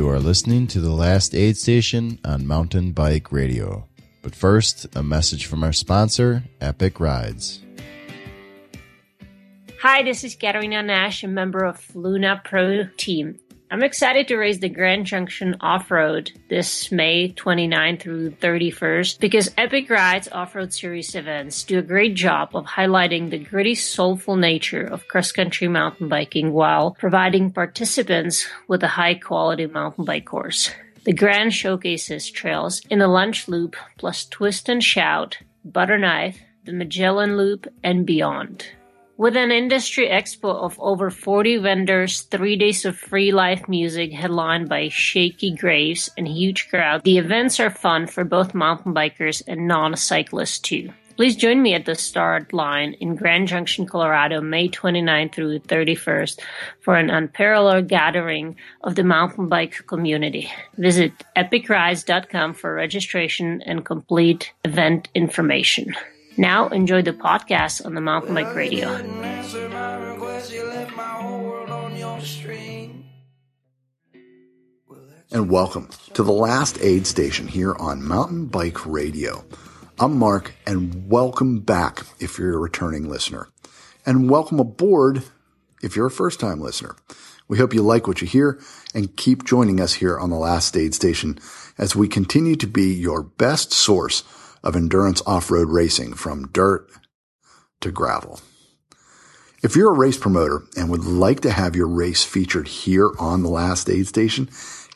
You are listening to the last aid station on Mountain Bike Radio. But first, a message from our sponsor, Epic Rides. Hi, this is Katarina Nash, a member of Luna Pro team. I'm excited to race the Grand Junction Off-Road this May 29 through 31st because Epic Rides Off-Road Series events do a great job of highlighting the gritty, soulful nature of cross-country mountain biking while providing participants with a high-quality mountain bike course. The Grand showcases trails in the Lunch Loop plus Twist and Shout, Butterknife, the Magellan Loop, and beyond. With an industry expo of over 40 vendors, three days of free live music headlined by Shakey Graves and huge crowd, the events are fun for both mountain bikers and non-cyclists too. Please join me at the start line in Grand Junction, Colorado, May 29 through 31st for an unparalleled gathering of the mountain bike community. Visit epicrides.com for registration and complete event information. Now enjoy the podcast on the Mountain Bike Radio. And welcome to the last aid station here on Mountain Bike Radio. I'm Mark, and welcome back if you're a returning listener. And welcome aboard if you're a first time listener. We hope you like what you hear and keep joining us here on the last aid station as we continue to be your best source of endurance off-road racing from dirt to gravel. If you're a race promoter and would like to have your race featured here on the last aid station,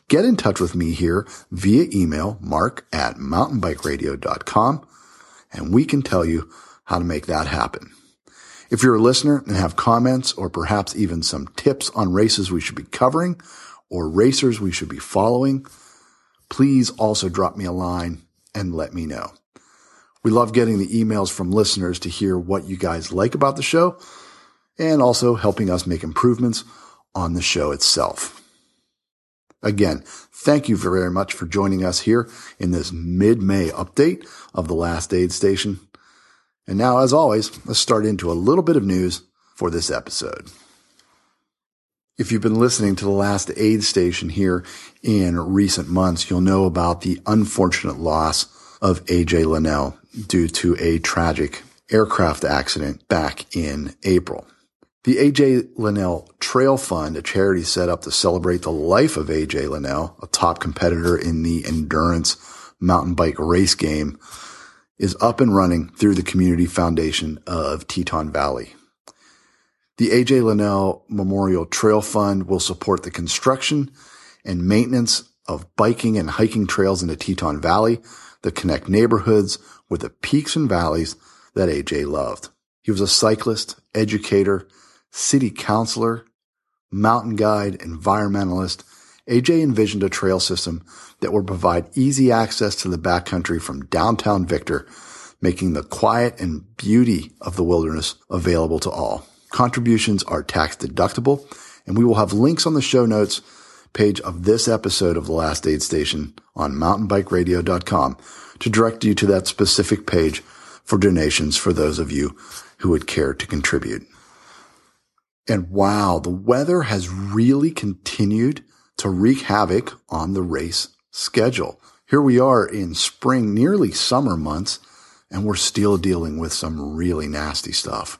get in touch with me here via email, mark at mountainbikeradio.com, and we can tell you how to make that happen. If you're a listener and have comments or perhaps even some tips on races we should be covering or racers we should be following, please also drop me a line and let me know. We love getting the emails from listeners to hear what you guys like about the show and also helping us make improvements on the show itself. Again, thank you very much for joining us here in this mid-May update of the last aid station. And now, as always, let's start into a little bit of news for this episode. If you've been listening to the last aid station here in recent months, you'll know about the unfortunate loss of AJ Linnell due to a tragic aircraft accident back in April. The AJ Linnell Trail Fund, a charity set up to celebrate the life of AJ Linnell, a top competitor in the endurance mountain bike race game, is up and running through the Community Foundation of Teton Valley. The AJ Linnell Memorial Trail Fund will support the construction and maintenance of biking and hiking trails in the Teton Valley that connect neighborhoods with the peaks and valleys that AJ loved. He was a cyclist, educator, city councilor, mountain guide, environmentalist. AJ envisioned a trail system that would provide easy access to the backcountry from downtown Victor, making the quiet and beauty of the wilderness available to all. Contributions are tax deductible, and we will have links on the show notes page of this episode of the Last Aid Station on mountainbikeradio.com to direct you to that specific page for donations for those of you who would care to contribute. And wow, the weather has really continued to wreak havoc on the race schedule. Here we are in spring, nearly summer months, and we're still dealing with some really nasty stuff.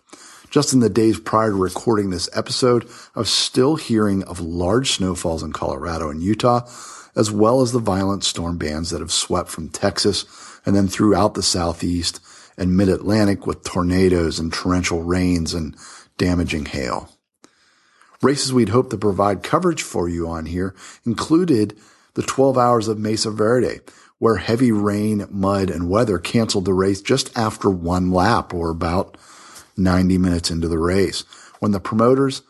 Just in the days prior to recording this episode, I was still hearing of large snowfalls in Colorado and Utah, as well as the violent storm bands that have swept from Texas and then throughout the southeast and mid-Atlantic with tornadoes and torrential rains and damaging hail. Races we'd hoped to provide coverage for you on here included the 12 hours of Mesa Verde, where heavy rain, mud, and weather canceled the race just after one lap or about 90 minutes into the race when the promoters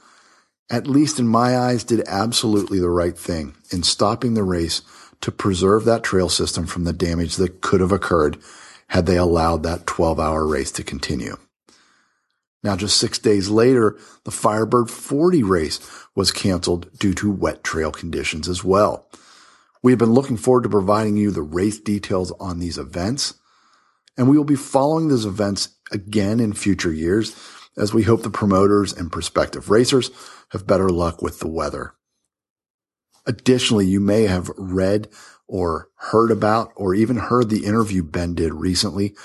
at least in my eyes, did absolutely the right thing in stopping the race to preserve that trail system from the damage that could have occurred had they allowed that 12 hour race to continue. Now, just six days later, the Firebird 40 race was canceled due to wet trail conditions as well. We have been looking forward to providing you the race details on these events, and we will be following these events again in future years as we hope the promoters and prospective racers have better luck with the weather. Additionally, you may have read or heard about or even heard the interview Ben did recently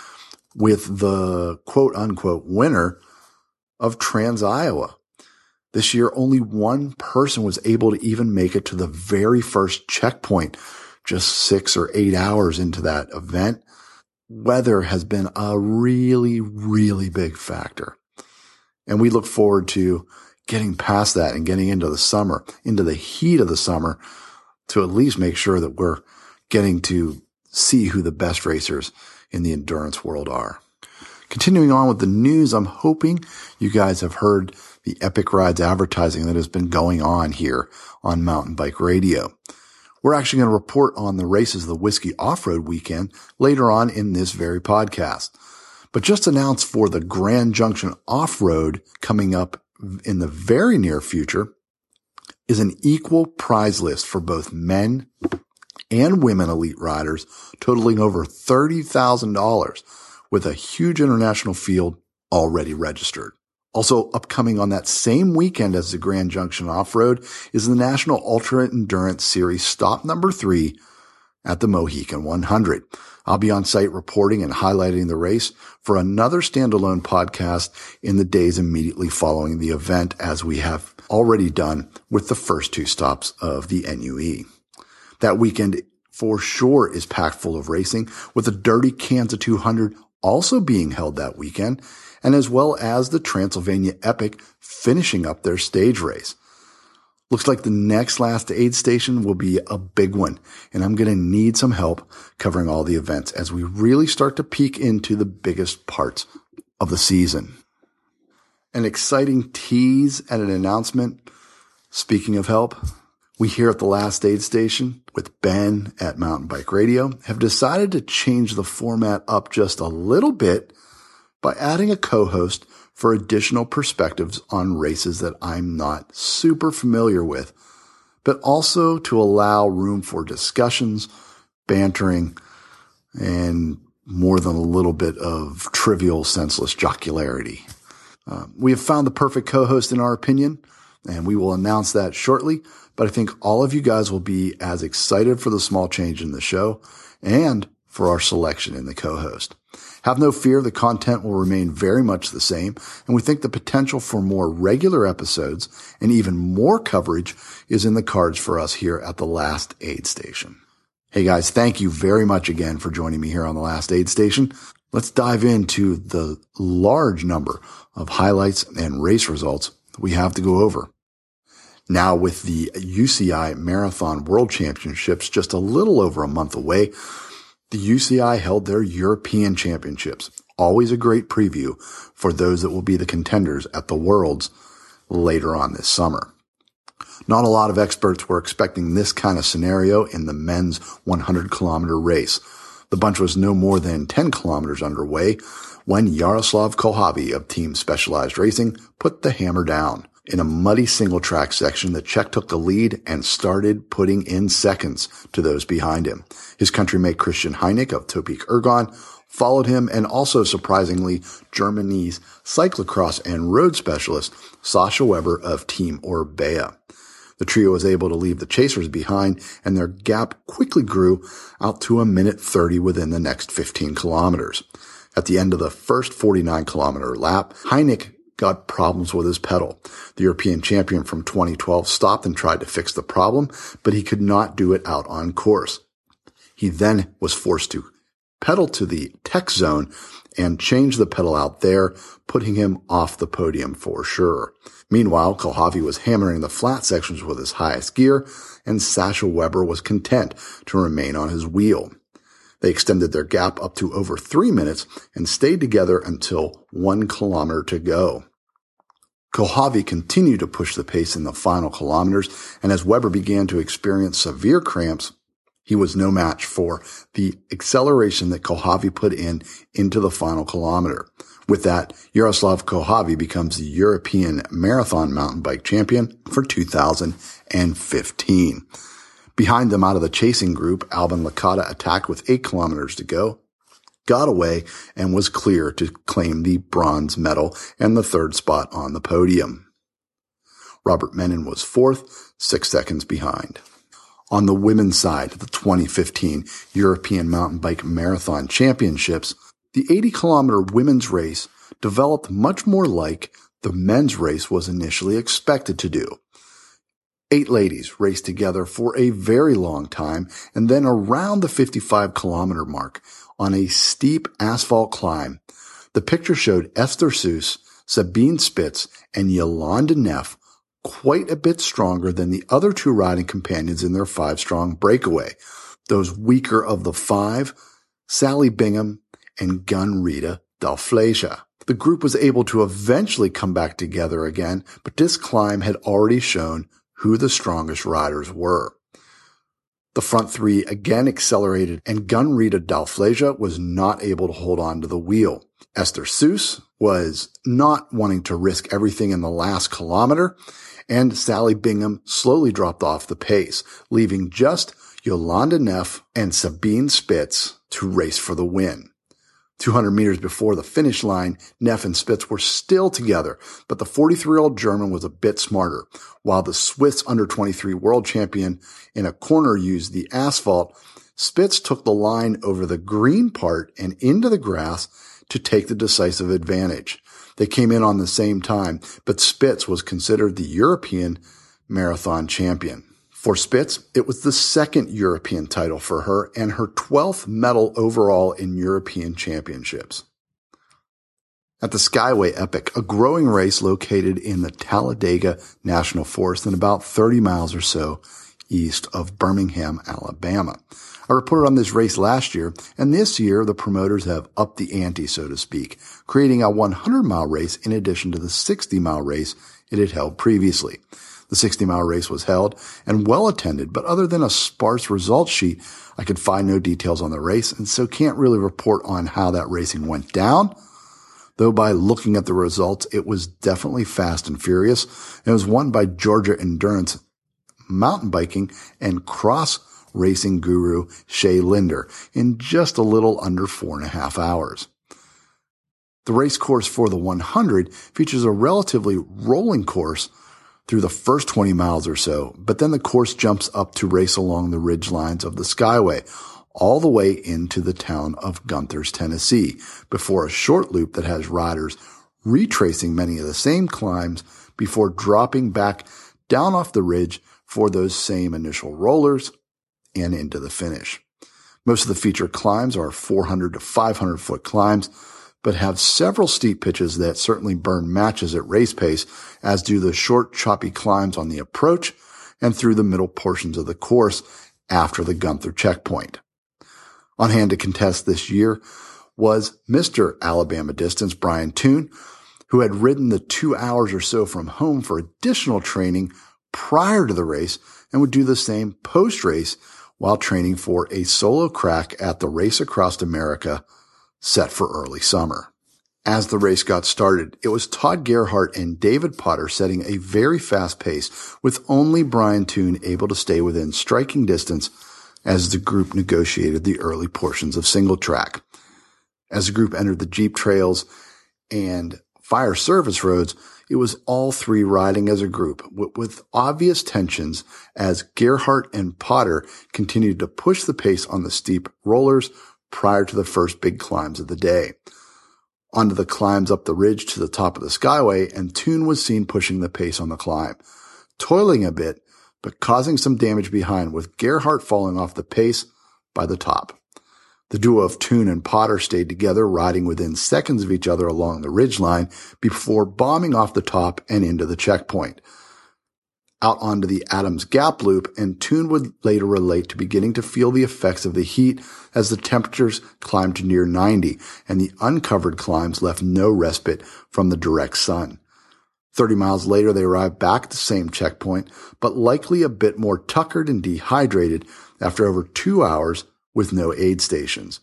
with the quote unquote winner of Trans Iowa. This year, only one person was able to even make it to the very first checkpoint, just six or eight hours into that event. Weather has been a really, really big factor. And we look forward to getting past that and getting into the summer, into the heat of the summer to at least make sure that we're getting to see who the best racers in the endurance world are. Continuing on with the news, I'm hoping you guys have heard the Epic Rides advertising that has been going on here on Mountain Bike Radio. We're actually going to report on the races of the Whiskey Off-Road weekend later on in this very podcast. But just announced for the Grand Junction Off-Road coming up in the very near future is an equal prize list for both men and women elite riders totaling over $30,000 with a huge international field already registered. Also upcoming on that same weekend as the Grand Junction Off-Road is the National Ultra Endurance Series stop number three at the Mohican 100. I'll be on site reporting and highlighting the race for another standalone podcast in the days immediately following the event as we have already done with the first two stops of the NUE. That weekend for sure is packed full of racing with the Dirty Kanza 200 also being held that weekend, and as well as the Transylvania Epic finishing up their stage race. Looks like the next last aid station will be a big one, and I'm going to need some help covering all the events as we really start to peek into the biggest parts of the season. An exciting tease and an announcement. Speaking of help, we here at the last aid station with Ben at Mountain Bike Radio have decided to change the format up just a little bit by adding a co-host for additional perspectives on races that I'm not super familiar with, but also to allow room for discussions, bantering, and more than a little bit of trivial, senseless jocularity. Uh, we have found the perfect co-host in our opinion, and we will announce that shortly but I think all of you guys will be as excited for the small change in the show and for our selection in the co-host. Have no fear, the content will remain very much the same, and we think the potential for more regular episodes and even more coverage is in the cards for us here at the Last Aid Station. Hey guys, thank you very much again for joining me here on the Last Aid Station. Let's dive into the large number of highlights and race results we have to go over. Now with the UCI Marathon World Championships just a little over a month away, the UCI held their European Championships. Always a great preview for those that will be the contenders at the Worlds later on this summer. Not a lot of experts were expecting this kind of scenario in the men's 100 kilometer race. The bunch was no more than 10 kilometers underway when Jaroslav Kulhavy of Team Specialized Racing put the hammer down. In a muddy single track section, the Czech took the lead and started putting in seconds to those behind him. His countrymate Christian Hynek of Topeak Ergon followed him and also surprisingly Germany's cyclocross and road specialist Sasha Weber of Team Orbea. The trio was able to leave the chasers behind and their gap quickly grew out to a minute 30 within the next 15 kilometers. At the end of the first 49 kilometer lap, Hynek got problems with his pedal. The European champion from 2012 stopped and tried to fix the problem, but he could not do it out on course. He then was forced to pedal to the tech zone and change the pedal out there, putting him off the podium for sure. Meanwhile, Kulhavy was hammering the flat sections with his highest gear, and Sasha Weber was content to remain on his wheel. They extended their gap up to over three minutes and stayed together until one kilometer to go. Kulhavy continued to push the pace in the final kilometers, and as Weber began to experience severe cramps, he was no match for the acceleration that Kulhavy put in into the final kilometer. With that, Jaroslav Kulhavy becomes the European Marathon Mountain Bike Champion for 2015. Behind them out of the chasing group, Alban Lakata attacked with eight kilometers to go got away and was clear to claim the bronze medal and the third spot on the podium. Robert Mennen was fourth, six seconds behind. On the women's side of the 2015 European Mountain Bike Marathon Championships, the 80 kilometer women's race developed much more like the men's race was initially expected to do. Eight ladies raced together for a very long time and then around the 55 kilometer mark on a steep asphalt climb. The picture showed Esther Süss, Sabine Spitz, and Jolanda Neff quite a bit stronger than the other two riding companions in their five strong breakaway. Those weaker of the five, Sally Bigham and Gunn-Rita Dahle Flesjå. The group was able to eventually come back together again, but this climb had already shown who the strongest riders were. The front three again accelerated and Gunn-Rita Dahle Flesjå was not able to hold on to the wheel. Esther Süss was not wanting to risk everything in the last kilometer and Sally Bigham slowly dropped off the pace, leaving just Jolanda Neff and Sabine Spitz to race for the win. 200 meters before the finish line, Neff and Spitz were still together, but the 43 year old German was a bit smarter. While the Swiss under 23 world champion in a corner used the asphalt, Spitz took the line over the green part and into the grass to take the decisive advantage. They came in on the same time, but Spitz was considered the European marathon champion. For Spitz, it was the second European title for her and her 12th medal overall in European championships. At the Skyway Epic, a growing race located in the Talladega National Forest and about 30 miles or so east of Birmingham, Alabama. I reported on this race last year, and this year the promoters have upped the ante, so to speak, creating a 100 mile race in addition to the 60 mile race it had held previously. The 60 mile race was held and well attended, but other than a sparse results sheet, I could find no details on the race and so can't really report on how that racing went down. Though by looking at the results, it was definitely fast and furious. It was won by Georgia Endurance mountain biking and cross racing guru Shay Linder in just a little under four and a half hours. The race course for the 100 features a relatively rolling course through the first 20 miles or so, but then the course jumps up to race along the ridge lines of the Skyway all the way into the town of Gunthers, Tennessee, before a short loop that has riders retracing many of the same climbs before dropping back down off the ridge for those same initial rollers and into the finish. Most of the featured climbs are 400 to 500 foot climbs, but have several steep pitches that certainly burn matches at race pace, as do the short, choppy climbs on the approach and through the middle portions of the course after the Gunther checkpoint. On hand to contest this year was Mr. Alabama Distance, Brian Toone, who had ridden the two hours or so from home for additional training prior to the race and would do the same post race while training for a solo crack at the Race Across America set for early summer. As the race got started, it was Todd Gerhart and David Potter setting a very fast pace with only Brian Toone able to stay within striking distance as the group negotiated the early portions of single track. As the group entered the Jeep trails and fire service roads, it was all three riding as a group with, obvious tensions as Gerhart and Potter continued to push the pace on the steep rollers prior to the first big climbs of the day. Onto the climbs up the ridge to the top of the skyway, and Toone was seen pushing the pace on the climb, toiling a bit, but causing some damage behind, with Gerhart falling off the pace by the top. The duo of Toone and Potter stayed together, riding within seconds of each other along the ridge line before bombing off the top and into the checkpoint out onto the Adams Gap loop, and Toone would later relate to beginning to feel the effects of the heat as the temperatures climbed to near 90 and the uncovered climbs left no respite from the direct sun. 30 miles later, they arrived back at the same checkpoint, but likely a bit more tuckered and dehydrated after over two hours with no aid stations.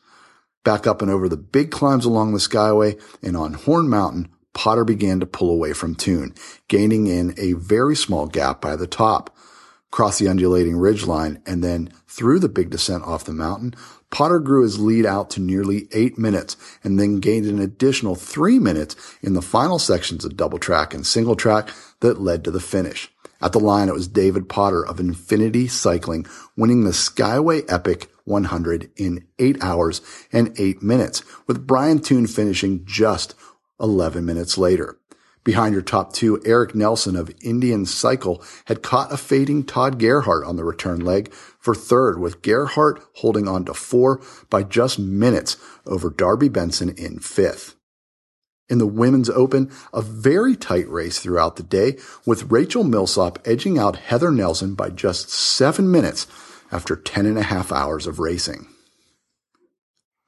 Back up and over the big climbs along the Skyway and on Horn Mountain, Potter began to pull away from Toone, gaining in a very small gap by the top. Across the undulating ridgeline and then through the big descent off the mountain, Potter grew his lead out to nearly eight minutes and then gained an additional three minutes in the final sections of double track and single track that led to the finish. At the line, it was David Potter of Infinity Cycling winning the Skyway Epic 100 in 8 hours and 8 minutes, with Brian Toone finishing just 11 minutes later. Behind your top two, Eric Nelson of Indian Cycle had caught a fading Todd Gerhart on the return leg for third, with Gerhart holding on to four by just minutes over Darby Benson in fifth. In the women's open, a very tight race throughout the day, with Rachel Millsop edging out Heather Nelson by just seven minutes after 10 and a half hours of racing.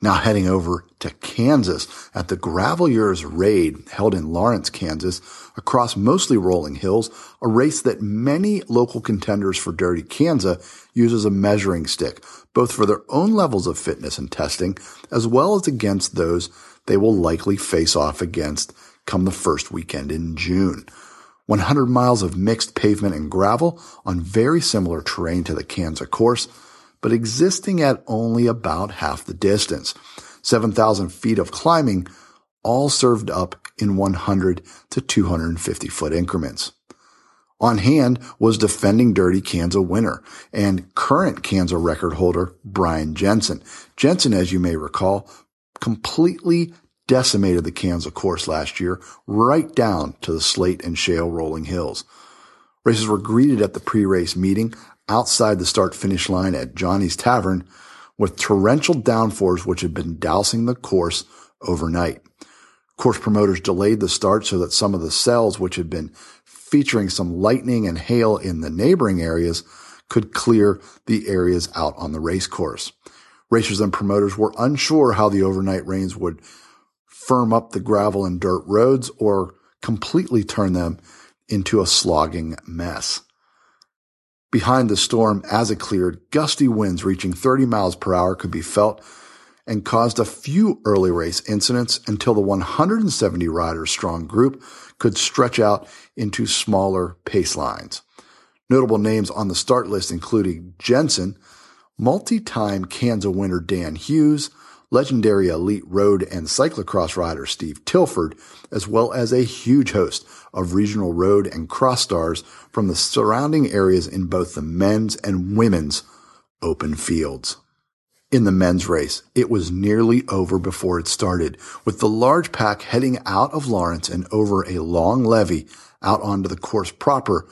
Now heading over to Kansas at the Gravelleur's Raid held in Lawrence, Kansas, across mostly rolling hills, a race that many local contenders for Dirty Kanza use as a measuring stick, both for their own levels of fitness and testing, as well as against those they will likely face off against come the first weekend in June. 100 miles of mixed pavement and gravel on very similar terrain to the Kansas course, but existing at only about half the distance. 7,000 feet of climbing, all served up in 100 to 250 foot increments. On hand was defending Dirty Kanza winner and current Kansas record holder Brian Jensen. Jensen, as you may recall, completely decimated the Kansas course last year, right down to the slate and shale rolling hills. Races were greeted at the pre-race meeting outside the start finish line at Johnny's Tavern with torrential downpours which had been dousing the course overnight. Course promoters delayed the start so that some of the cells which had been featuring some lightning and hail in the neighboring areas could clear the areas out on the race course. Racers and promoters were unsure how the overnight rains would firm up the gravel and dirt roads or completely turn them into a slogging mess. Behind the storm, as it cleared, gusty winds reaching 30 miles per hour could be felt and caused a few early race incidents until the 170 rider strong group could stretch out into smaller pace lines. Notable names on the start list including Jensen, multi-time Kansas winner Dan Hughes, legendary elite road and cyclocross rider Steve Tilford, as well as a huge host of regional road and cross stars from the surrounding areas in both the men's and women's open fields. In the men's race, it was nearly over before it started, with the large pack heading out of Lawrence and over a long levee out onto the course proper.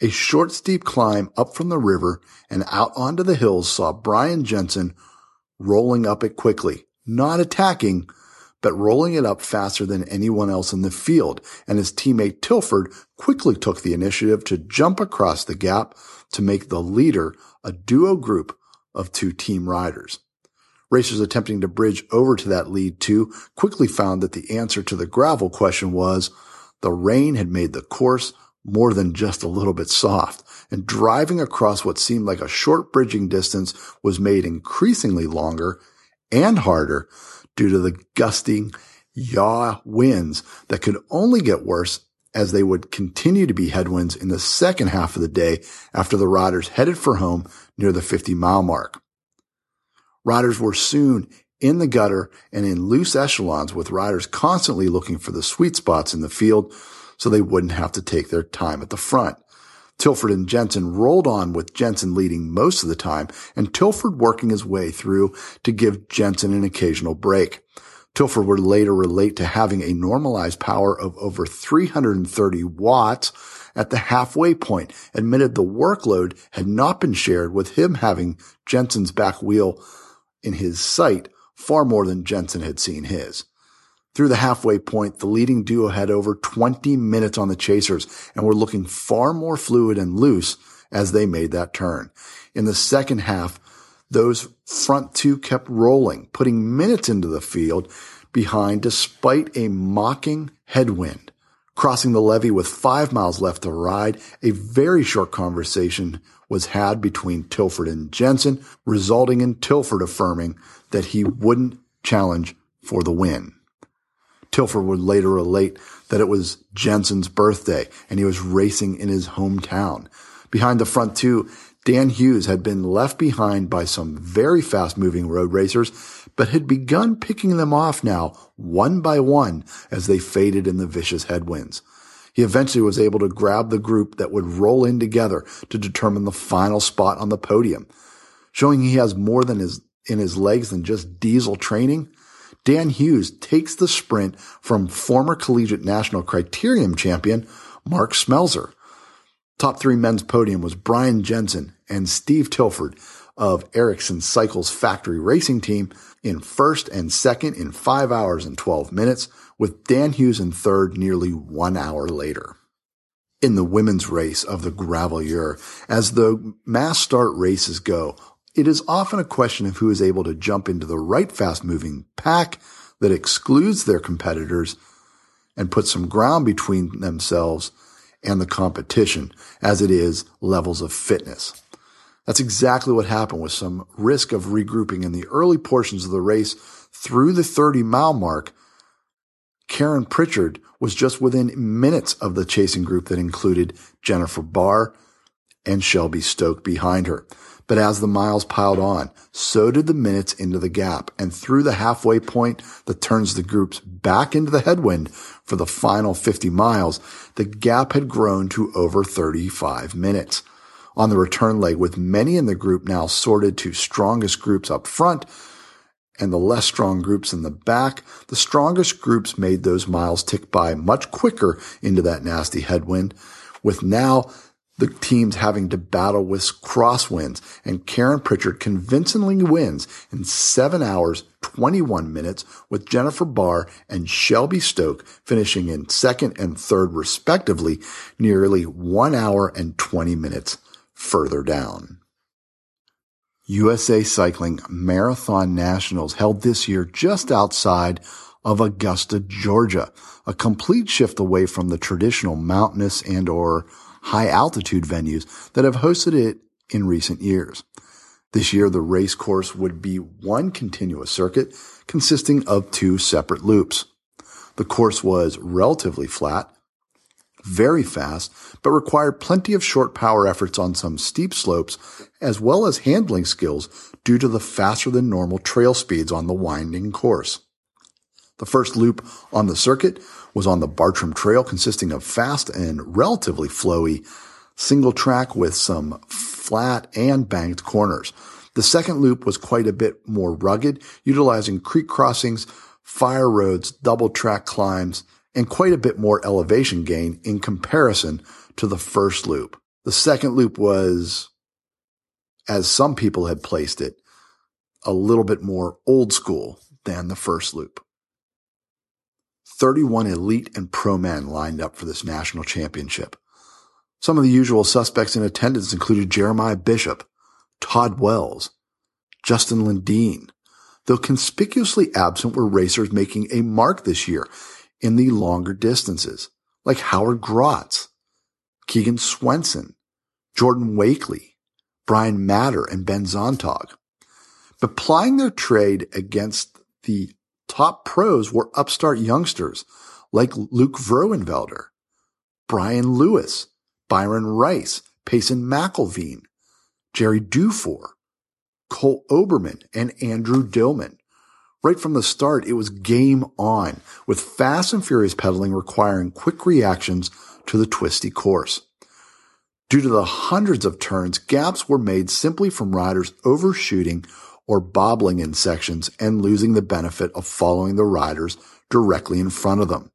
A short, steep climb up from the river and out onto the hills saw Brian Jensen rolling up it quickly, not attacking, but rolling it up faster than anyone else in the field, and his teammate Tilford quickly took the initiative to jump across the gap to make the leader a duo group of two team riders. Racers attempting to bridge over to that lead too quickly found that the answer to the gravel question was the rain had made the course more than just a little bit soft, and driving across what seemed like a short bridging distance was made increasingly longer and harder due to the gusting yaw winds that could only get worse as they would continue to be headwinds in the second half of the day after the riders headed for home near the 50 mile mark. Riders were soon in the gutter and in loose echelons with riders constantly looking for the sweet spots in the field so they wouldn't have to take their time at the front. Tilford and Jensen rolled on with Jensen leading most of the time and Tilford working his way through to give Jensen an occasional break. Tilford would later relate to having a normalized power of over 330 watts at the halfway point, admitted the workload had not been shared with him having Jensen's back wheel in his sight far more than Jensen had seen his. Through the halfway point, the leading duo had over 20 minutes on the chasers and were looking far more fluid and loose as they made that turn. In the second half, those front two kept rolling, putting minutes into the field behind despite a mocking headwind. Crossing the levee with five miles left to ride, a very short conversation was had between Tilford and Jensen, resulting in Tilford affirming that he wouldn't challenge for the win. Tilford would later relate that it was Jensen's birthday and he was racing in his hometown. Behind the front two, Dan Hughes had been left behind by some very fast moving road racers, but had begun picking them off now one by one as they faded in the vicious headwinds. He eventually was able to grab the group that would roll in together to determine the final spot on the podium. Showing he has more than his, in his legs than just diesel training, Dan Hughes takes the sprint from former collegiate national criterium champion Mark Smelzer. Top three men's podium was Brian Jensen and Steve Tilford of Ericsson Cycles factory racing team in first and second in five hours and 12 minutes, with Dan Hughes in third nearly one hour later. In the women's race of the Gravelliere, as the mass start races go, it is often a question of who is able to jump into the right fast moving pack that excludes their competitors and put some ground between themselves and the competition as it is levels of fitness. That's exactly what happened with some risk of regrouping in the early portions of the race through the 30 mile mark. Karen Pritchard was just within minutes of the chasing group that included Jennifer Barr and Shelby Stoke behind her. But as the miles piled on, so did the minutes into the gap. And through the halfway point that turns the groups back into the headwind for the final 50 miles, the gap had grown to over 35 minutes. On the return leg, with many in the group now sorted to strongest groups up front and the less strong groups in the back, the strongest groups made those miles tick by much quicker into that nasty headwind, with now the teams having to battle with crosswinds and Karen Pritchard convincingly wins in seven hours, 21 minutes with Jennifer Barr and Shelby Stoke finishing in second and third respectively, nearly one hour and 20 minutes further down. USA Cycling Marathon Nationals held this year just outside of Augusta, Georgia, a complete shift away from the traditional mountainous and or high altitude venues that have hosted it in recent years. This year, the race course would be one continuous circuit consisting of two separate loops. The course was relatively flat, very fast, but required plenty of short power efforts on some steep slopes, as well as handling skills due to the faster than normal trail speeds on the winding course. The first loop on the circuit was on the Bartram Trail, consisting of fast and relatively flowy single track with some flat and banked corners. The second loop was quite a bit more rugged, utilizing creek crossings, fire roads, double track climbs, and quite a bit more elevation gain in comparison to the first loop. The second loop was, as some people had placed it, a little bit more old school than the first loop. 31 elite and pro men lined up for this national championship. Some of the usual suspects in attendance included Jeremiah Bishop, Todd Wells, Justin Lindine, though conspicuously absent were racers making a mark this year in the longer distances, like Howard Grotts, Keegan Swenson, Jordan Wakely, Brian Matter, and Ben Sonntag. But plying their trade against the Top pros were upstart youngsters like Luke Vrouwenvelder, Brian Lewis, Byron Rice, Payson McElveen, Jerry Dufour, Cole Oberman, and Andrew Dillman. Right from the start, it was game on, with fast and furious pedaling requiring quick reactions to the twisty course. Due to the hundreds of turns, gaps were made simply from riders overshooting or bobbling in sections and losing the benefit of following the riders directly in front of them.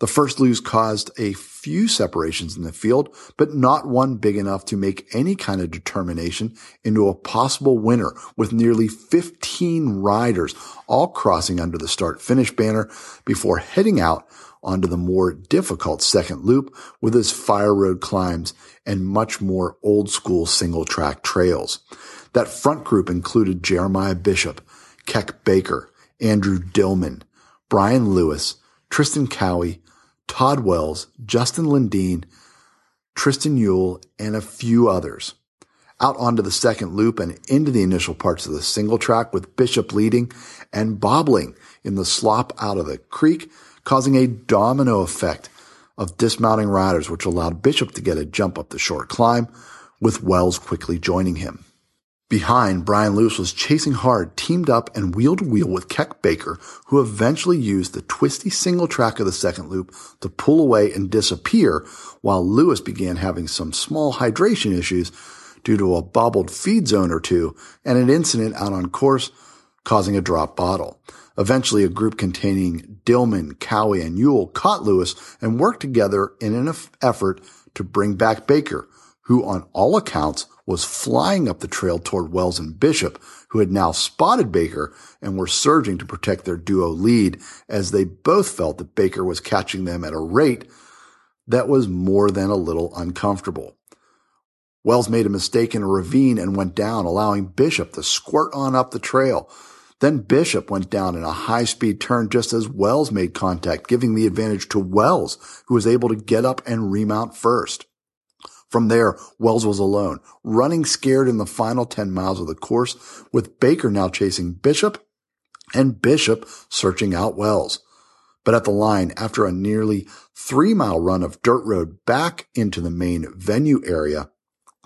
The first lose caused a few separations in the field, but not one big enough to make any kind of determination into a possible winner with nearly 15 riders all crossing under the start finish banner before heading out onto the more difficult second loop with its fire road climbs and much more old school single track trails. That front group included Jeremiah Bishop, Keck Baker, Andrew Dillman, Brian Lewis, Tristan Cowie, Todd Wells, Justin Lindine, Tristan Uhl, and a few others. Out onto the second loop and into the initial parts of the single track with Bishop leading and bobbling in the slop out of the creek, causing a domino effect of dismounting riders, which allowed Bishop to get a jump up the short climb, with Wells quickly joining him. Behind, Brian Lewis was chasing hard, teamed up and wheel to wheel with Keck Baker, who eventually used the twisty single track of the second loop to pull away and disappear, while Lewis began having some small hydration issues due to a bobbled feed zone or two and an incident out on course causing a drop bottle. Eventually, a group containing Dillman, Cowie, and Uhl caught Lewis and worked together in an effort to bring back Baker, who on all accounts was flying up the trail toward Wells and Bishop, who had now spotted Baker and were surging to protect their duo lead as they both felt that Baker was catching them at a rate that was more than a little uncomfortable. Wells made a mistake in a ravine and went down, allowing Bishop to squirt on up the trail. Then Bishop went down in a high speed turn just as Wells made contact, giving the advantage to Wells, who was able to get up and remount first. From there, Wells was alone, running scared in the final 10 miles of the course, with Baker now chasing Bishop and Bishop searching out Wells. But at the line, after a nearly three mile run of dirt road back into the main venue area,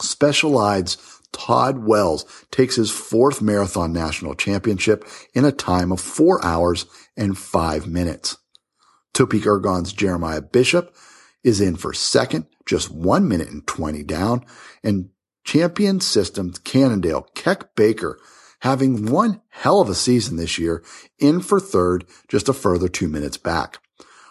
Specialized Todd Wells takes his fourth marathon national championship in a time of four hours and five minutes. Topeak Ergon's Jeremiah Bishop is in for second, just one minute and 20 down, and Champion Systems Cannondale Keck Baker having one hell of a season this year in for third, just a further two minutes back.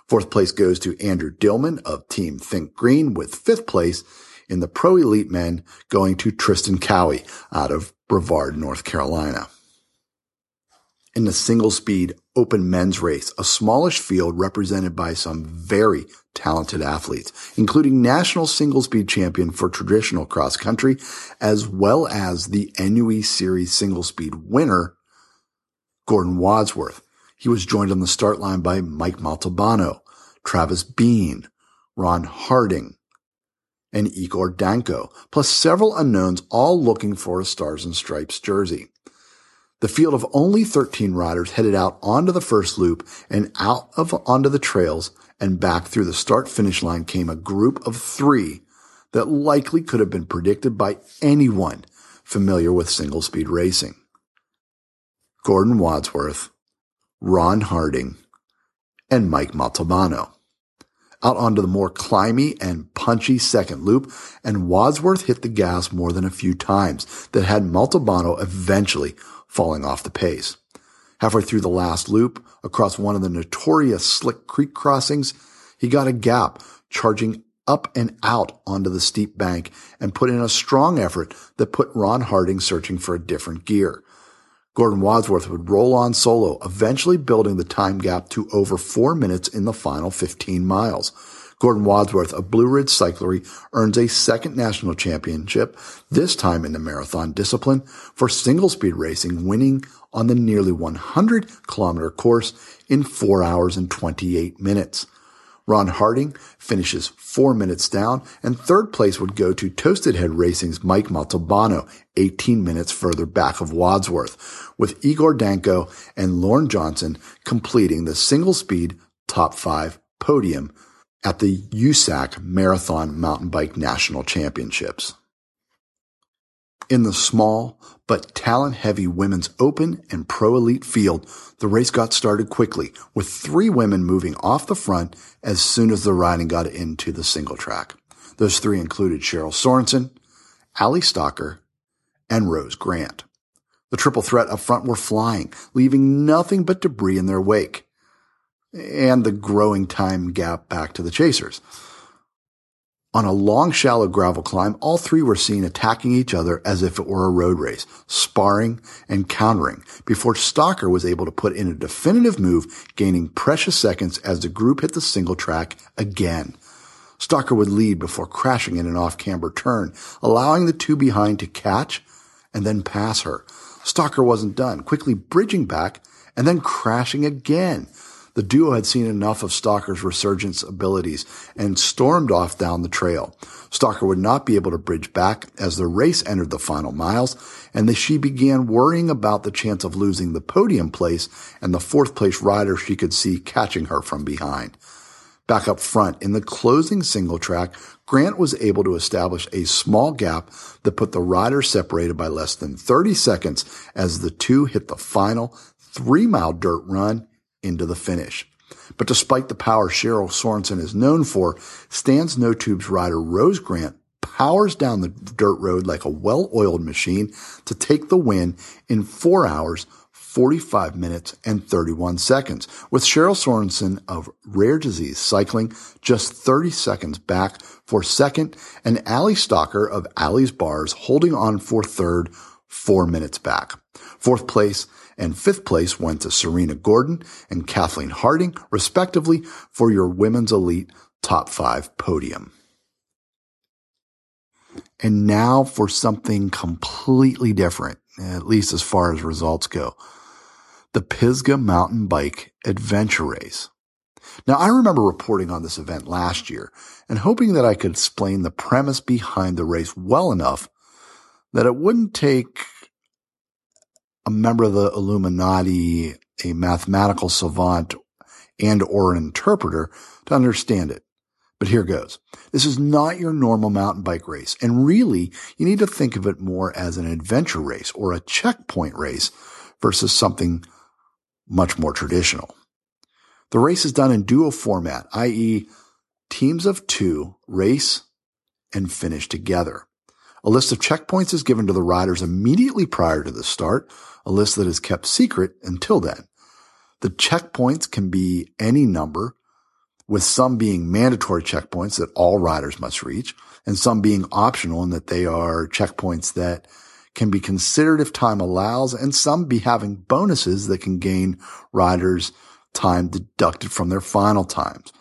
Fourth place goes to Andrew Dillman of Team Think Green with fifth place in the Pro Elite men going to Tristan Cowie out of Brevard, North Carolina in the single speed open men's race, a smallish field represented by some very talented athletes, including national single speed champion for traditional cross country, as well as the NUE series single speed winner, Gordon Wadsworth. He was joined on the start line by Mike Montalbano, Travis Bean, Ron Harding, and Igor Danko, plus several unknowns all looking for a Stars and Stripes jersey. The field of only 13 riders headed out onto the first loop and out of onto the trails and back through the start finish line came a group of three that likely could have been predicted by anyone familiar with single speed racing. Gordon Wadsworth, Ron Harding, and Mike Montalbano. Out onto the more climby and punchy second loop, and Wadsworth hit the gas more than a few times that had Montalbano eventually falling off the pace. Halfway through the last loop, across one of the notorious slick creek crossings, he got a gap, charging up and out onto the steep bank and put in a strong effort that put Ron Harding searching for a different gear. Gordon Wadsworth would roll on solo, eventually building the time gap to over four minutes in the final 15 miles. Gordon Wadsworth of Blue Ridge Cyclery earns a second national championship, this time in the marathon discipline, for single speed racing, winning on the nearly 100 kilometer course in 4 hours and 28 minutes. Ron Harding finishes four minutes down, and third place would go to Toasted Head Racing's Mike Montalbano, 18 minutes further back of Wadsworth, with Igor Danko and Lorne Johnson completing the single speed top five podium at the USAC Marathon Mountain Bike National Championships. In the small but talent heavy women's open and pro elite field, the race got started quickly with three women moving off the front as soon as the riding got into the single track. Those three included Cheryl Sorensen, Ali Stalker, and Rose Grant. The triple threat up front were flying, leaving nothing but debris in their wake and the growing time gap back to the chasers. On a long, shallow gravel climb, all three were seen attacking each other as if it were a road race, sparring and countering before Stalker was able to put in a definitive move, gaining precious seconds as the group hit the single track again. Stalker would lead before crashing in an off-camber turn, allowing the two behind to catch and then pass her. Stalker wasn't done, quickly bridging back and then crashing again. The duo had seen enough of Stalker's resurgence abilities and stormed off down the trail. Stalker would not be able to bridge back as the race entered the final miles, and she began worrying about the chance of losing the podium place and the fourth place rider she could see catching her from behind. Back up front in the closing single track, Grant was able to establish a small gap that put the riders separated by less than 30 seconds as the two hit the final three mile dirt run into the finish. But despite the power Cheryl Sorensen is known for, Stan's No Tubes rider Rose Grant powers down the dirt road like a well-oiled machine to take the win in four hours, 45 minutes and 31 seconds, with Cheryl Sorensen of Rare Disease Cycling just 30 seconds back for second and Ali Stalker of Ali's Bars holding on for third, four minutes back. Fourth place and fifth place went to Serena Gordon and Kathleen Harding, respectively, for your women's elite top five podium. And now for something completely different, at least as far as results go. The Pisgah Mountain Bike Adventure Race. Now, I remember reporting on this event last year and hoping that I could explain the premise behind the race well enough that it wouldn't take a member of the Illuminati, a mathematical savant, and or an interpreter to understand it. But here goes. This is not your normal mountain bike race. And really, you need to think of it more as an adventure race or a checkpoint race versus something much more traditional. The race is done in duo format, i.e. teams of two race and finish together. A list of checkpoints is given to the riders immediately prior to the start, a list that is kept secret until then. The checkpoints can be any number with some being mandatory checkpoints that all riders must reach and some being optional in that they are checkpoints that can be considered if time allows and some be having bonuses that can gain riders time deducted from their final times.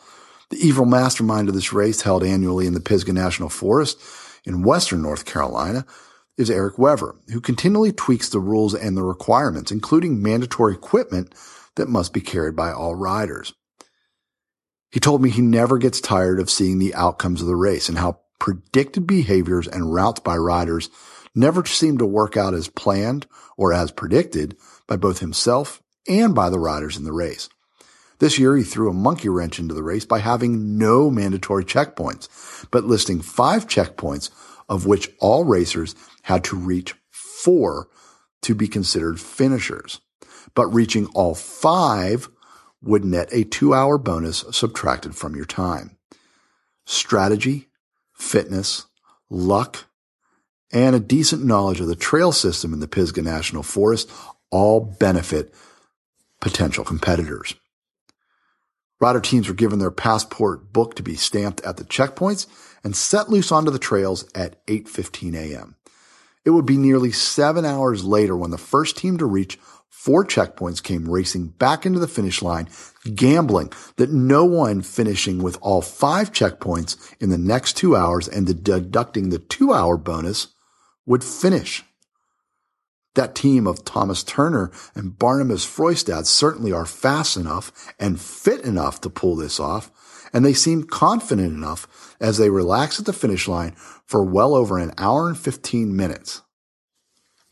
The evil mastermind of this race held annually in the Pisgah National Forest in Western North Carolina is Eric Wever, who continually tweaks the rules and the requirements, including mandatory equipment that must be carried by all riders. He told me he never gets tired of seeing the outcomes of the race and how predicted behaviors and routes by riders never seem to work out as planned or as predicted by both himself and by the riders in the race. This year, he threw a monkey wrench into the race by having no mandatory checkpoints, but listing five checkpoints of which all racers had to reach four to be considered finishers. But reaching all five would net a two hour bonus subtracted from your time. Strategy, fitness, luck, and a decent knowledge of the trail system in the Pisgah National Forest all benefit potential competitors. Rider teams were given their passport book to be stamped at the checkpoints and set loose onto the trails at 8:15 a.m. It would be nearly 7 hours later when the first team to reach four checkpoints came racing back into the finish line, gambling that no one finishing with all five checkpoints in the next two hours and deducting the two hour bonus would finish. That team of Thomas Turner and Barnabas Froistad certainly are fast enough and fit enough to pull this off, and they seem confident enough as they relax at the finish line for well over an hour and 15 minutes.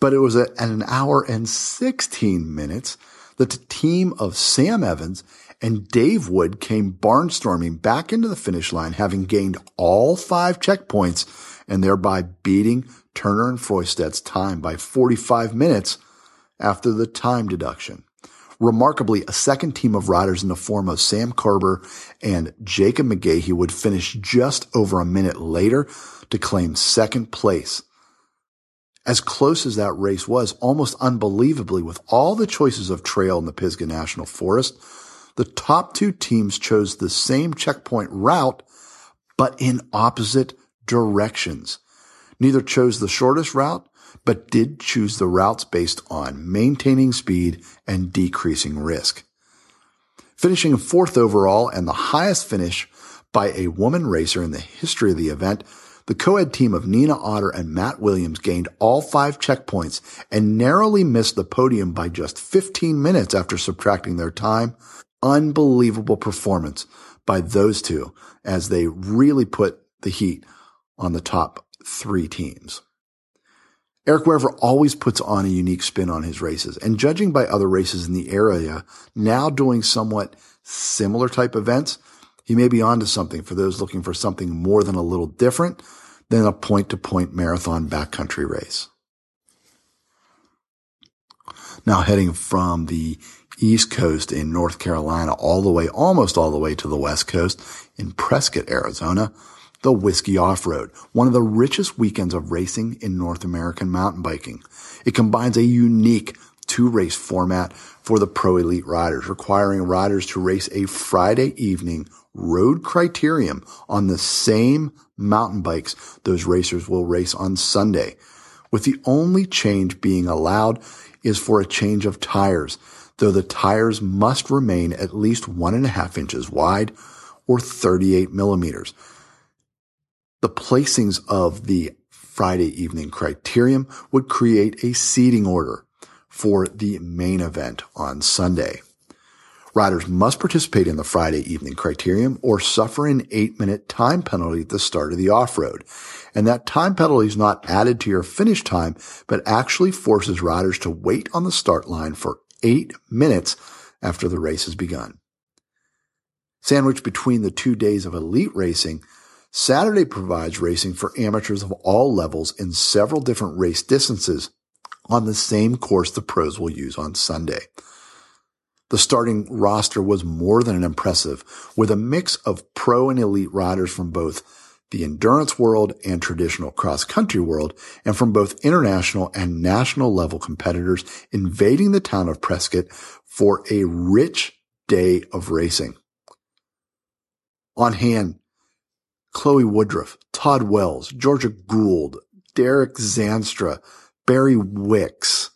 But it was at an hour and 16 minutes that the team of Sam Evans and Dave Wood came barnstorming back into the finish line, having gained all five checkpoints and thereby beating Turner and Froistad's time by 45 minutes after the time deduction. Remarkably, a second team of riders in the form of Sam Carver and Jacob McGahey would finish just over a minute later to claim second place as close as that race was, almost unbelievably, with all the choices of trail in the Pisgah National Forest, the top two teams chose the same checkpoint route, but in opposite directions. Neither chose the shortest route, but did choose the routes based on maintaining speed and decreasing risk. Finishing fourth overall and the highest finish by a woman racer in the history of the event the co-ed team of Nina Otter and Matt Williams gained all five checkpoints and narrowly missed the podium by just 15 minutes after subtracting their time. Unbelievable performance by those two as they really put the heat on the top three teams. Eric Wever always puts on a unique spin on his races and judging by other races in the area now doing somewhat similar type events, He may be onto something for those looking for something more than a little different than a point to point marathon backcountry race. Now heading from the East Coast in North Carolina all the way, almost all the way to the West Coast in Prescott, Arizona, the Whiskey Off-Road, one of the richest weekends of racing in North American mountain biking. It combines a unique two race format for the pro elite riders, requiring riders to race a Friday evening road criterium on the same mountain bikes those racers will race on Sunday, with the only change being allowed is for a change of tires, though the tires must remain at least one and a half inches wide or 38 millimeters. The placings of the Friday evening criterium would create a seating order for the main event on Sunday. Riders must participate in the Friday evening criterium or suffer an eight minute time penalty at the start of the off-road. And that time penalty is not added to your finish time, but actually forces riders to wait on the start line for eight minutes after the race has begun. Sandwiched between the two days of elite racing, Saturday provides racing for amateurs of all levels in several different race distances on the same course the pros will use on Sunday. The starting roster was more than impressive with a mix of pro and elite riders from both the endurance world and traditional cross country world and from both international and national level competitors invading the town of Prescott for a rich day of racing. On hand, Chloe Woodruff, Todd Wells, Georgia Gould, Derek Zandstra, Barry Wicks,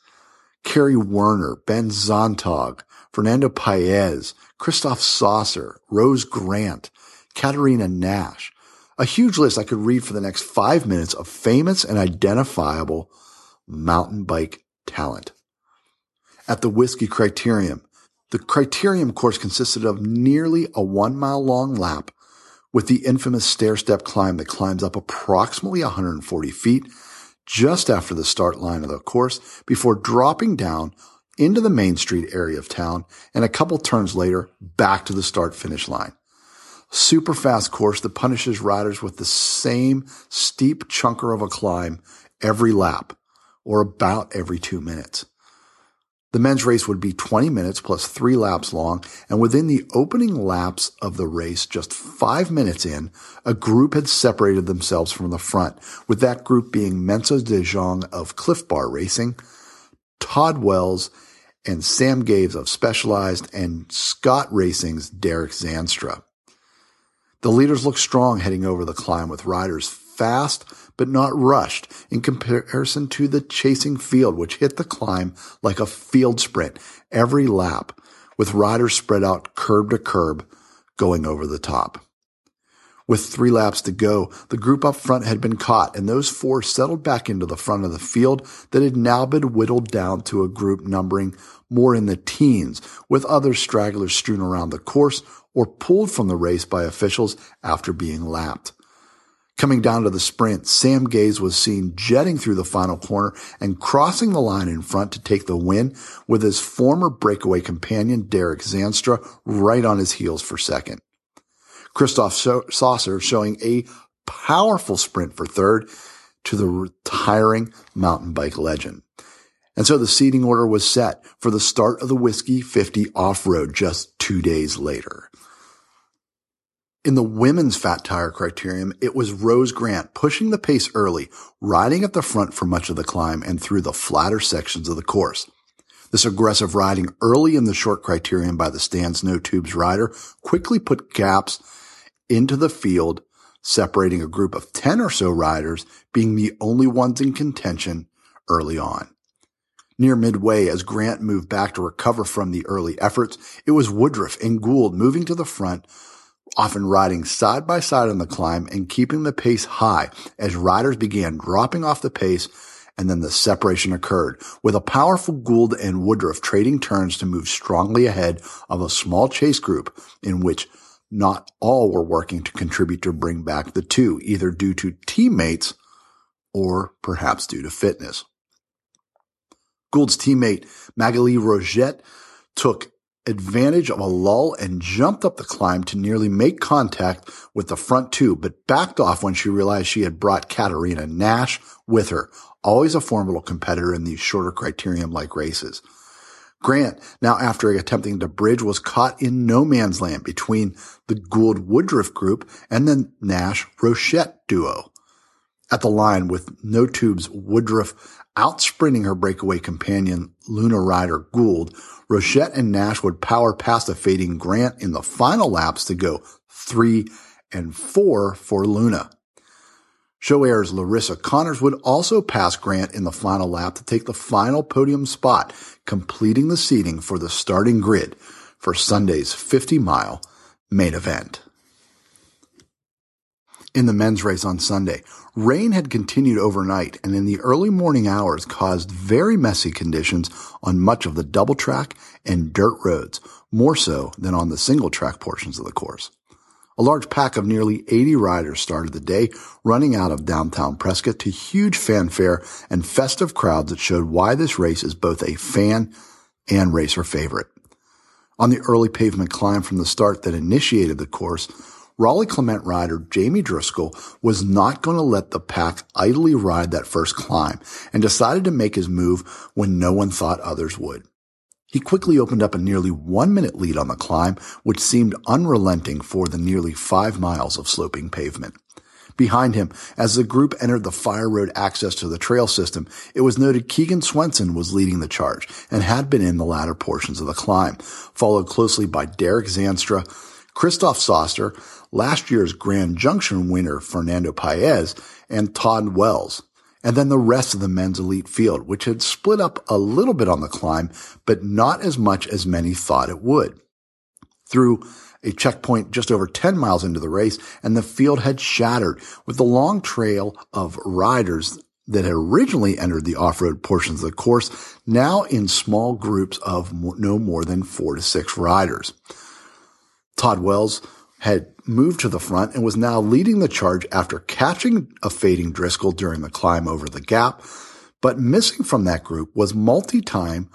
Kerry Werner, Ben Sonntag, Fernando Paez, Christoph Sauser, Rose Grant, Katerina Nash. A huge list I could read for the next five minutes of famous and identifiable mountain bike talent. At the Whiskey Criterium, the Criterium course consisted of nearly a one mile long lap with the infamous stair step climb that climbs up approximately 140 feet just after the start line of the course before dropping down into the Main Street area of town and a couple turns later back to the start finish line. Super fast course that punishes riders with the same steep chunker of a climb every lap or about every two minutes. The men's race would be 20 minutes plus three laps long, and within the opening laps of the race, just five minutes in, a group had separated themselves from the front, with that group being Menso de Jong of Clif Bar Racing, Todd Wells, and Sam Gaze of Specialized, and Scott Racing's Derek Zandstra. The leaders looked strong heading over the climb with riders fast but not rushed in comparison to the chasing field, which hit the climb like a field sprint every lap with riders spread out curb to curb going over the top. With three laps to go, the group up front had been caught and those four settled back into the front of the field that had now been whittled down to a group numbering more in the teens with other stragglers strewn around the course or pulled from the race by officials after being lapped. Coming down to the sprint, Sam Gaze was seen jetting through the final corner and crossing the line in front to take the win with his former breakaway companion Derek Zandstra right on his heels for second. Christoph Sauser showing a powerful sprint for third to the retiring mountain bike legend. And so the seating order was set for the start of the Whiskey 50 off-road just two days later. In the women's fat tire criterium, it was Rose Grant pushing the pace early, riding at the front for much of the climb and through the flatter sections of the course. This aggressive riding early in the short criterium by the Stan's No Tubes rider quickly put gaps into the field, separating a group of 10 or so riders being the only ones in contention early on. Near midway, as Grant moved back to recover from the early efforts, it was Woodruff and Gould moving to the front, often riding side by side on the climb and keeping the pace high as riders began dropping off the pace and then the separation occurred, with a powerful Gould and Woodruff trading turns to move strongly ahead of a small chase group in which not all were working to contribute to bring back the two, either due to teammates or perhaps due to fitness. Gould's teammate Maghalie Rochette took advantage of a lull and jumped up the climb to nearly make contact with the front two, but backed off when she realized she had brought Katerina Nash with her, always a formidable competitor in these shorter criterium-like races. Grant, now after attempting to bridge, was caught in no man's land between the Gould Woodruff group and the Nash Rochette duo. At the line with no tubes, Woodruff out sprinting her breakaway companion, Luna Rider Gould, Rochette and Nash would power past the fading Grant in the final laps to go three and four for Luna. ShoAir's Larissa Connors would also pass Grant in the final lap to take the final podium spot, completing the seating for the starting grid for Sunday's 50 mile main event. In the men's race on Sunday, rain had continued overnight and in the early morning hours caused very messy conditions on much of the double track and dirt roads, more so than on the single track portions of the course. A large pack of nearly 80 riders started the day, running out of downtown Prescott to huge fanfare and festive crowds that showed why this race is both a fan and racer favorite. On the early pavement climb from the start that initiated the course, Raleigh Clement rider Jamie Driscoll was not going to let the pack idly ride that first climb and decided to make his move when no one thought others would. He quickly opened up a nearly one minute lead on the climb, which seemed unrelenting for the nearly five miles of sloping pavement. Behind him, as the group entered the fire road access to the trail system, it was noted Keegan Swenson was leading the charge and had been in the latter portions of the climb, followed closely by Derek Zandstra, Christoph Sauser, last year's Grand Junction winner Fernando Paez, and Todd Wells and then the rest of the men's elite field, which had split up a little bit on the climb, but not as much as many thought it would. Through a checkpoint just over 10 miles into the race, and the field had shattered with the long trail of riders that had originally entered the off-road portions of the course, now in small groups of no more than four to six riders. Todd Wells had moved to the front and was now leading the charge after catching a fading Driscoll during the climb over the gap. But missing from that group was multi-time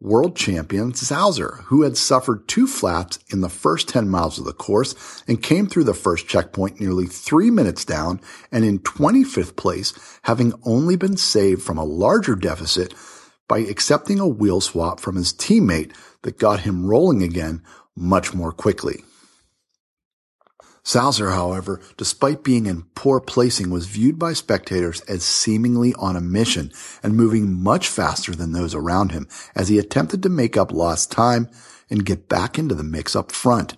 world champion Sauser, who had suffered two flaps in the first 10 miles of the course and came through the first checkpoint nearly three minutes down and in 25th place, having only been saved from a larger deficit by accepting a wheel swap from his teammate that got him rolling again much more quickly. Sauser, however, despite being in poor placing, was viewed by spectators as seemingly on a mission and moving much faster than those around him as he attempted to make up lost time and get back into the mix up front.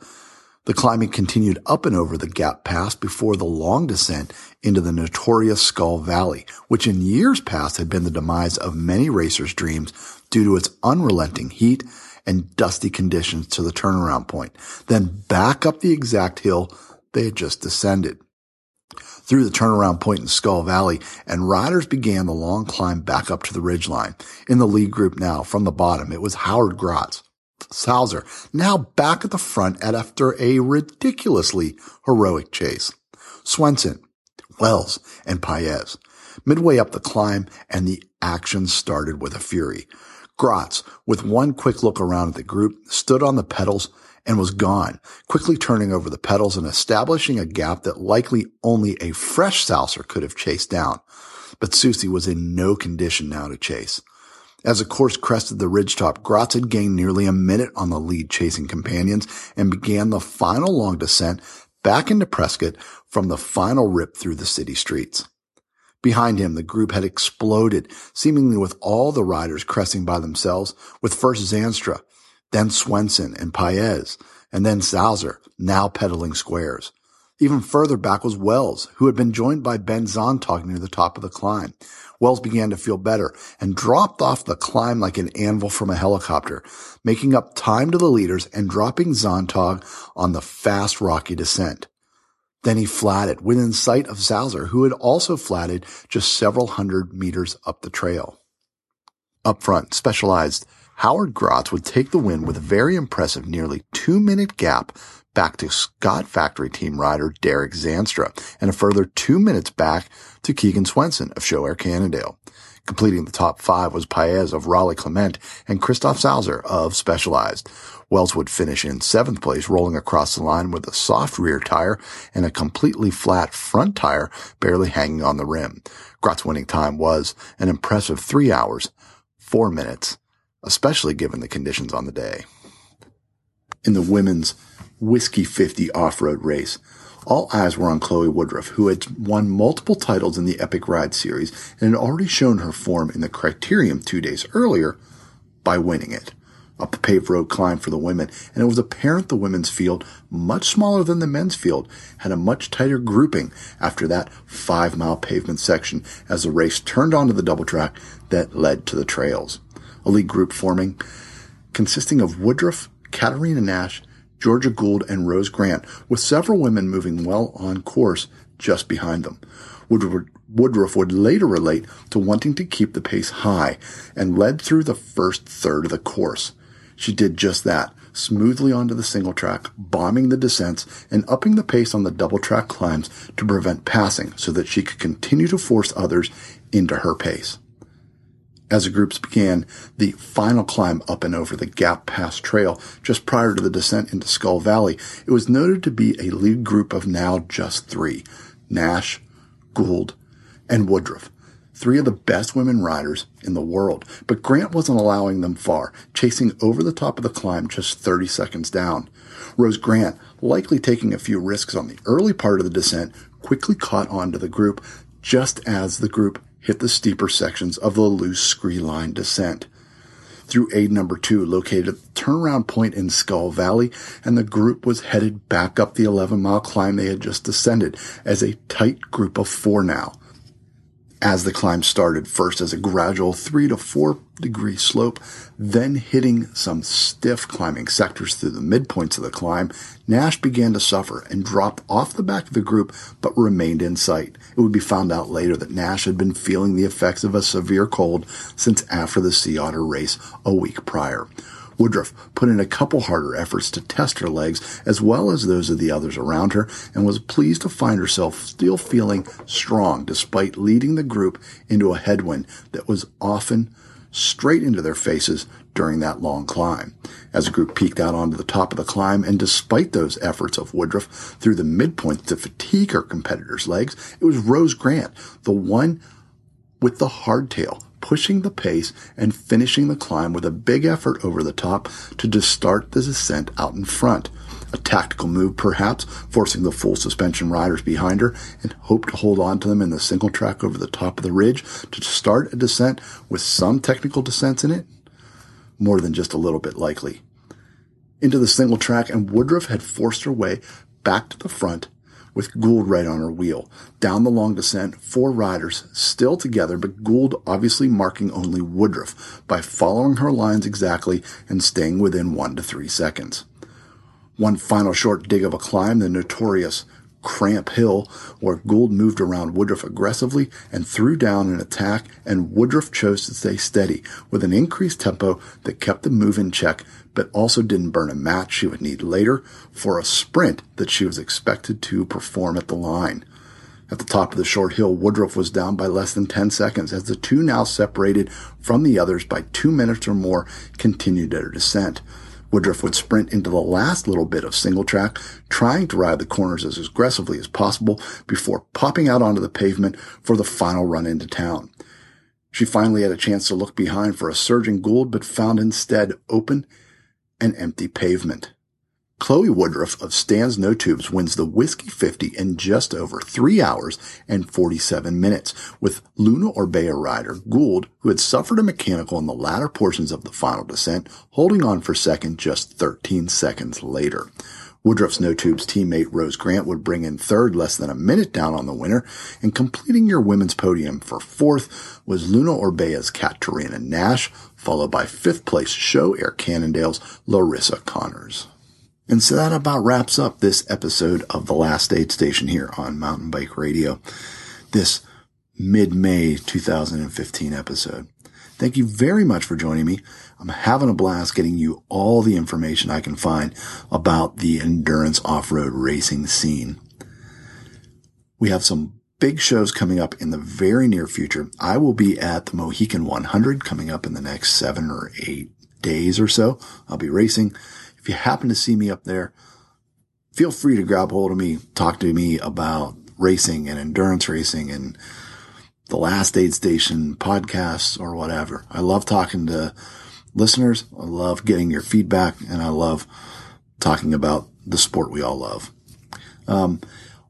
The climbing continued up and over the gap pass before the long descent into the notorious Skull Valley, which in years past had been the demise of many racers' dreams due to its unrelenting heat and dusty conditions to the turnaround point, then back up the exact hill they had just descended. Through the turnaround point in Skull Valley, and riders began the long climb back up to the ridgeline. In the lead group now, from the bottom, it was Howard Grotts, Sauser, now back at the front after a ridiculously heroic chase. Swenson, Wells, and Paez. Midway up the climb, and the action started with a fury. Grotts, with one quick look around at the group, stood on the pedals and was gone, quickly turning over the pedals and establishing a gap that likely only a fresh Sauser could have chased down. But Susie was in no condition now to chase. As the course crested the ridgetop, Grotts had gained nearly a minute on the lead chasing companions and began the final long descent back into Prescott from the final rip through the city streets. Behind him, the group had exploded, seemingly with all the riders cresting by themselves, with first Zandstra, then Swenson and Paez, and then Sauser, now pedaling squares. Even further back was Wells, who had been joined by Ben Sonntag near the top of the climb. Wells began to feel better and dropped off the climb like an anvil from a helicopter, making up time to the leaders and dropping Sonntag on the fast rocky descent. Then he flatted within sight of Sauser, who had also flatted just several hundred meters up the trail. Up front, Specialized Howard Grotts would take the win with a very impressive nearly two minute gap back to Scott Factory team rider Derek Zandstra and a further two minutes back to Keegan Swenson of ShoAir Cannondale. Completing the top five was Paez of Raleigh Clement and Christoph Sauser of Specialized. Wells would finish in seventh place, rolling across the line with a soft rear tire and a completely flat front tire barely hanging on the rim. Grotts' winning time was an impressive three hours, four minutes, especially given the conditions on the day. In the women's Whiskey 50 off-road race, all eyes were on Chloe Woodruff, who had won multiple titles in the Epic Ride series and had already shown her form in the Criterium two days earlier by winning it. A paved road climb for the women, and it was apparent the women's field, much smaller than the men's field, had a much tighter grouping after that five mile pavement section as the race turned onto the double track that led to the trails. A lead group forming consisting of Woodruff, Katerina Nash, Georgia Gould, and Rose Grant, with several women moving well on course just behind them. Woodruff would later relate to wanting to keep the pace high and led through the first third of the course. She did just that, smoothly onto the single track, bombing the descents and upping the pace on the double track climbs to prevent passing so that she could continue to force others into her pace. As the groups began the final climb up and over the Gap Pass Trail just prior to the descent into Skull Valley, it was noted to be a lead group of now just three, Nash, Gould, and Woodruff, three of the best women riders in the world, but Grant wasn't allowing them far, chasing over the top of the climb just 30 seconds down. Rose Grant, likely taking a few risks on the early part of the descent, quickly caught on to the group just as the group hit the steeper sections of the loose scree line descent. Through aid number two, located at the turnaround point in Skull Valley, and the group was headed back up the 11 mile climb they had just descended as a tight group of four now as the climb started, first as a gradual three to four degree slope, then hitting some stiff climbing sectors through the midpoints of the climb, Nash began to suffer and dropped off the back of the group, but remained in sight. It would be found out later that Nash had been feeling the effects of a severe cold since after the Sea Otter race a week prior. Woodruff put in a couple harder efforts to test her legs as well as those of the others around her and was pleased to find herself still feeling strong despite leading the group into a headwind that was often straight into their faces during that long climb. As the group peeked out onto the top of the climb, and despite those efforts of Woodruff through the midpoint to fatigue her competitor's legs, it was Rose Grant, the one with the hardtail, pushing the pace and finishing the climb with a big effort over the top to just start the descent out in front. A tactical move, perhaps, forcing the full suspension riders behind her and hope to hold on to them in the single track over the top of the ridge to start a descent with some technical descents in it? More than just a little bit likely. Into the single track, and Woodruff had forced her way back to the front with Gould right on her wheel. Down the long descent, four riders still together, but Gould obviously marking only Woodruff by following her lines exactly and staying within one to three seconds. One final short dig of a climb, the notorious Cramp Hill, where Gould moved around Woodruff aggressively and threw down an attack, and Woodruff chose to stay steady with an increased tempo that kept the move in check, but also didn't burn a match she would need later for a sprint that she was expected to perform at the line. At the top of the short hill, Woodruff was down by less than 10 seconds as the two now separated from the others by two minutes or more continued their descent. Woodruff would sprint into the last little bit of single track, trying to ride the corners as aggressively as possible before popping out onto the pavement for the final run into town. She finally had a chance to look behind for a surging Gould, but found instead open and empty pavement. Chloe Woodruff of Stan's No Tubes wins the Whiskey 50 in just over three hours and 47 minutes, with Luna Orbea rider Gould, who had suffered a mechanical in the latter portions of the final descent, holding on for second just 13 seconds later. Woodruff's No Tubes teammate Rose Grant would bring in third less than a minute down on the winner, and completing your women's podium for fourth was Luna Orbea's Katerina Nash, followed by fifth place ShoAir Cannondale's Larissa Connors. And so that about wraps up this episode of The Last Aid Station here on Mountain Bike Radio. This mid-May 2015 episode. Thank you very much for joining me. I'm having a blast getting you all the information I can find about the endurance off-road racing scene. We have some big shows coming up in the very near future. I will be at the Mohican 100 coming up in the next seven or eight days or so. I'll be racing. If you happen to see me up there, feel free to grab hold of me, talk to me about racing and endurance racing and the last aid station podcasts or whatever. I love talking to listeners. I love getting your feedback and I love talking about the sport we all love. Um,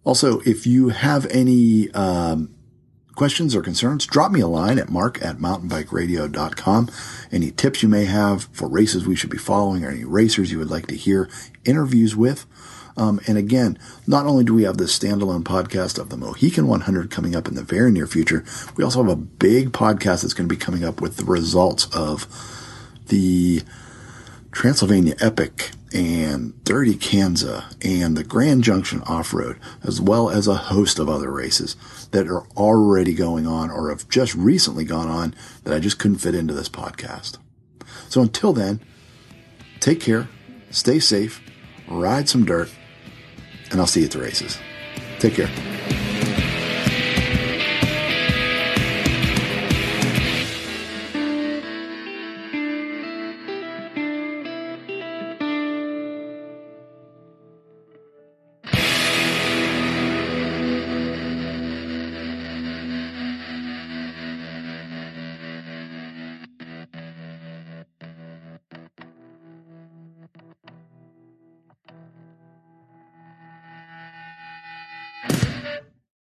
also, if you have any, um, questions or concerns, drop me a line at mark at mountainbikeradio.com. Any tips you may have for races we should be following or any racers you would like to hear interviews with. Um, and again, not only do we have this standalone podcast of the Mohican 100 coming up in the very near future, we also have a big podcast that's going to be coming up with the results of the Transylvania Epic and Dirty Kanza and the Grand Junction Off Road, as well as a host of other races that are already going on or have just recently gone on that I just couldn't fit into this podcast. So until then, take care, stay safe, ride some dirt, and I'll see you at the races. Take care.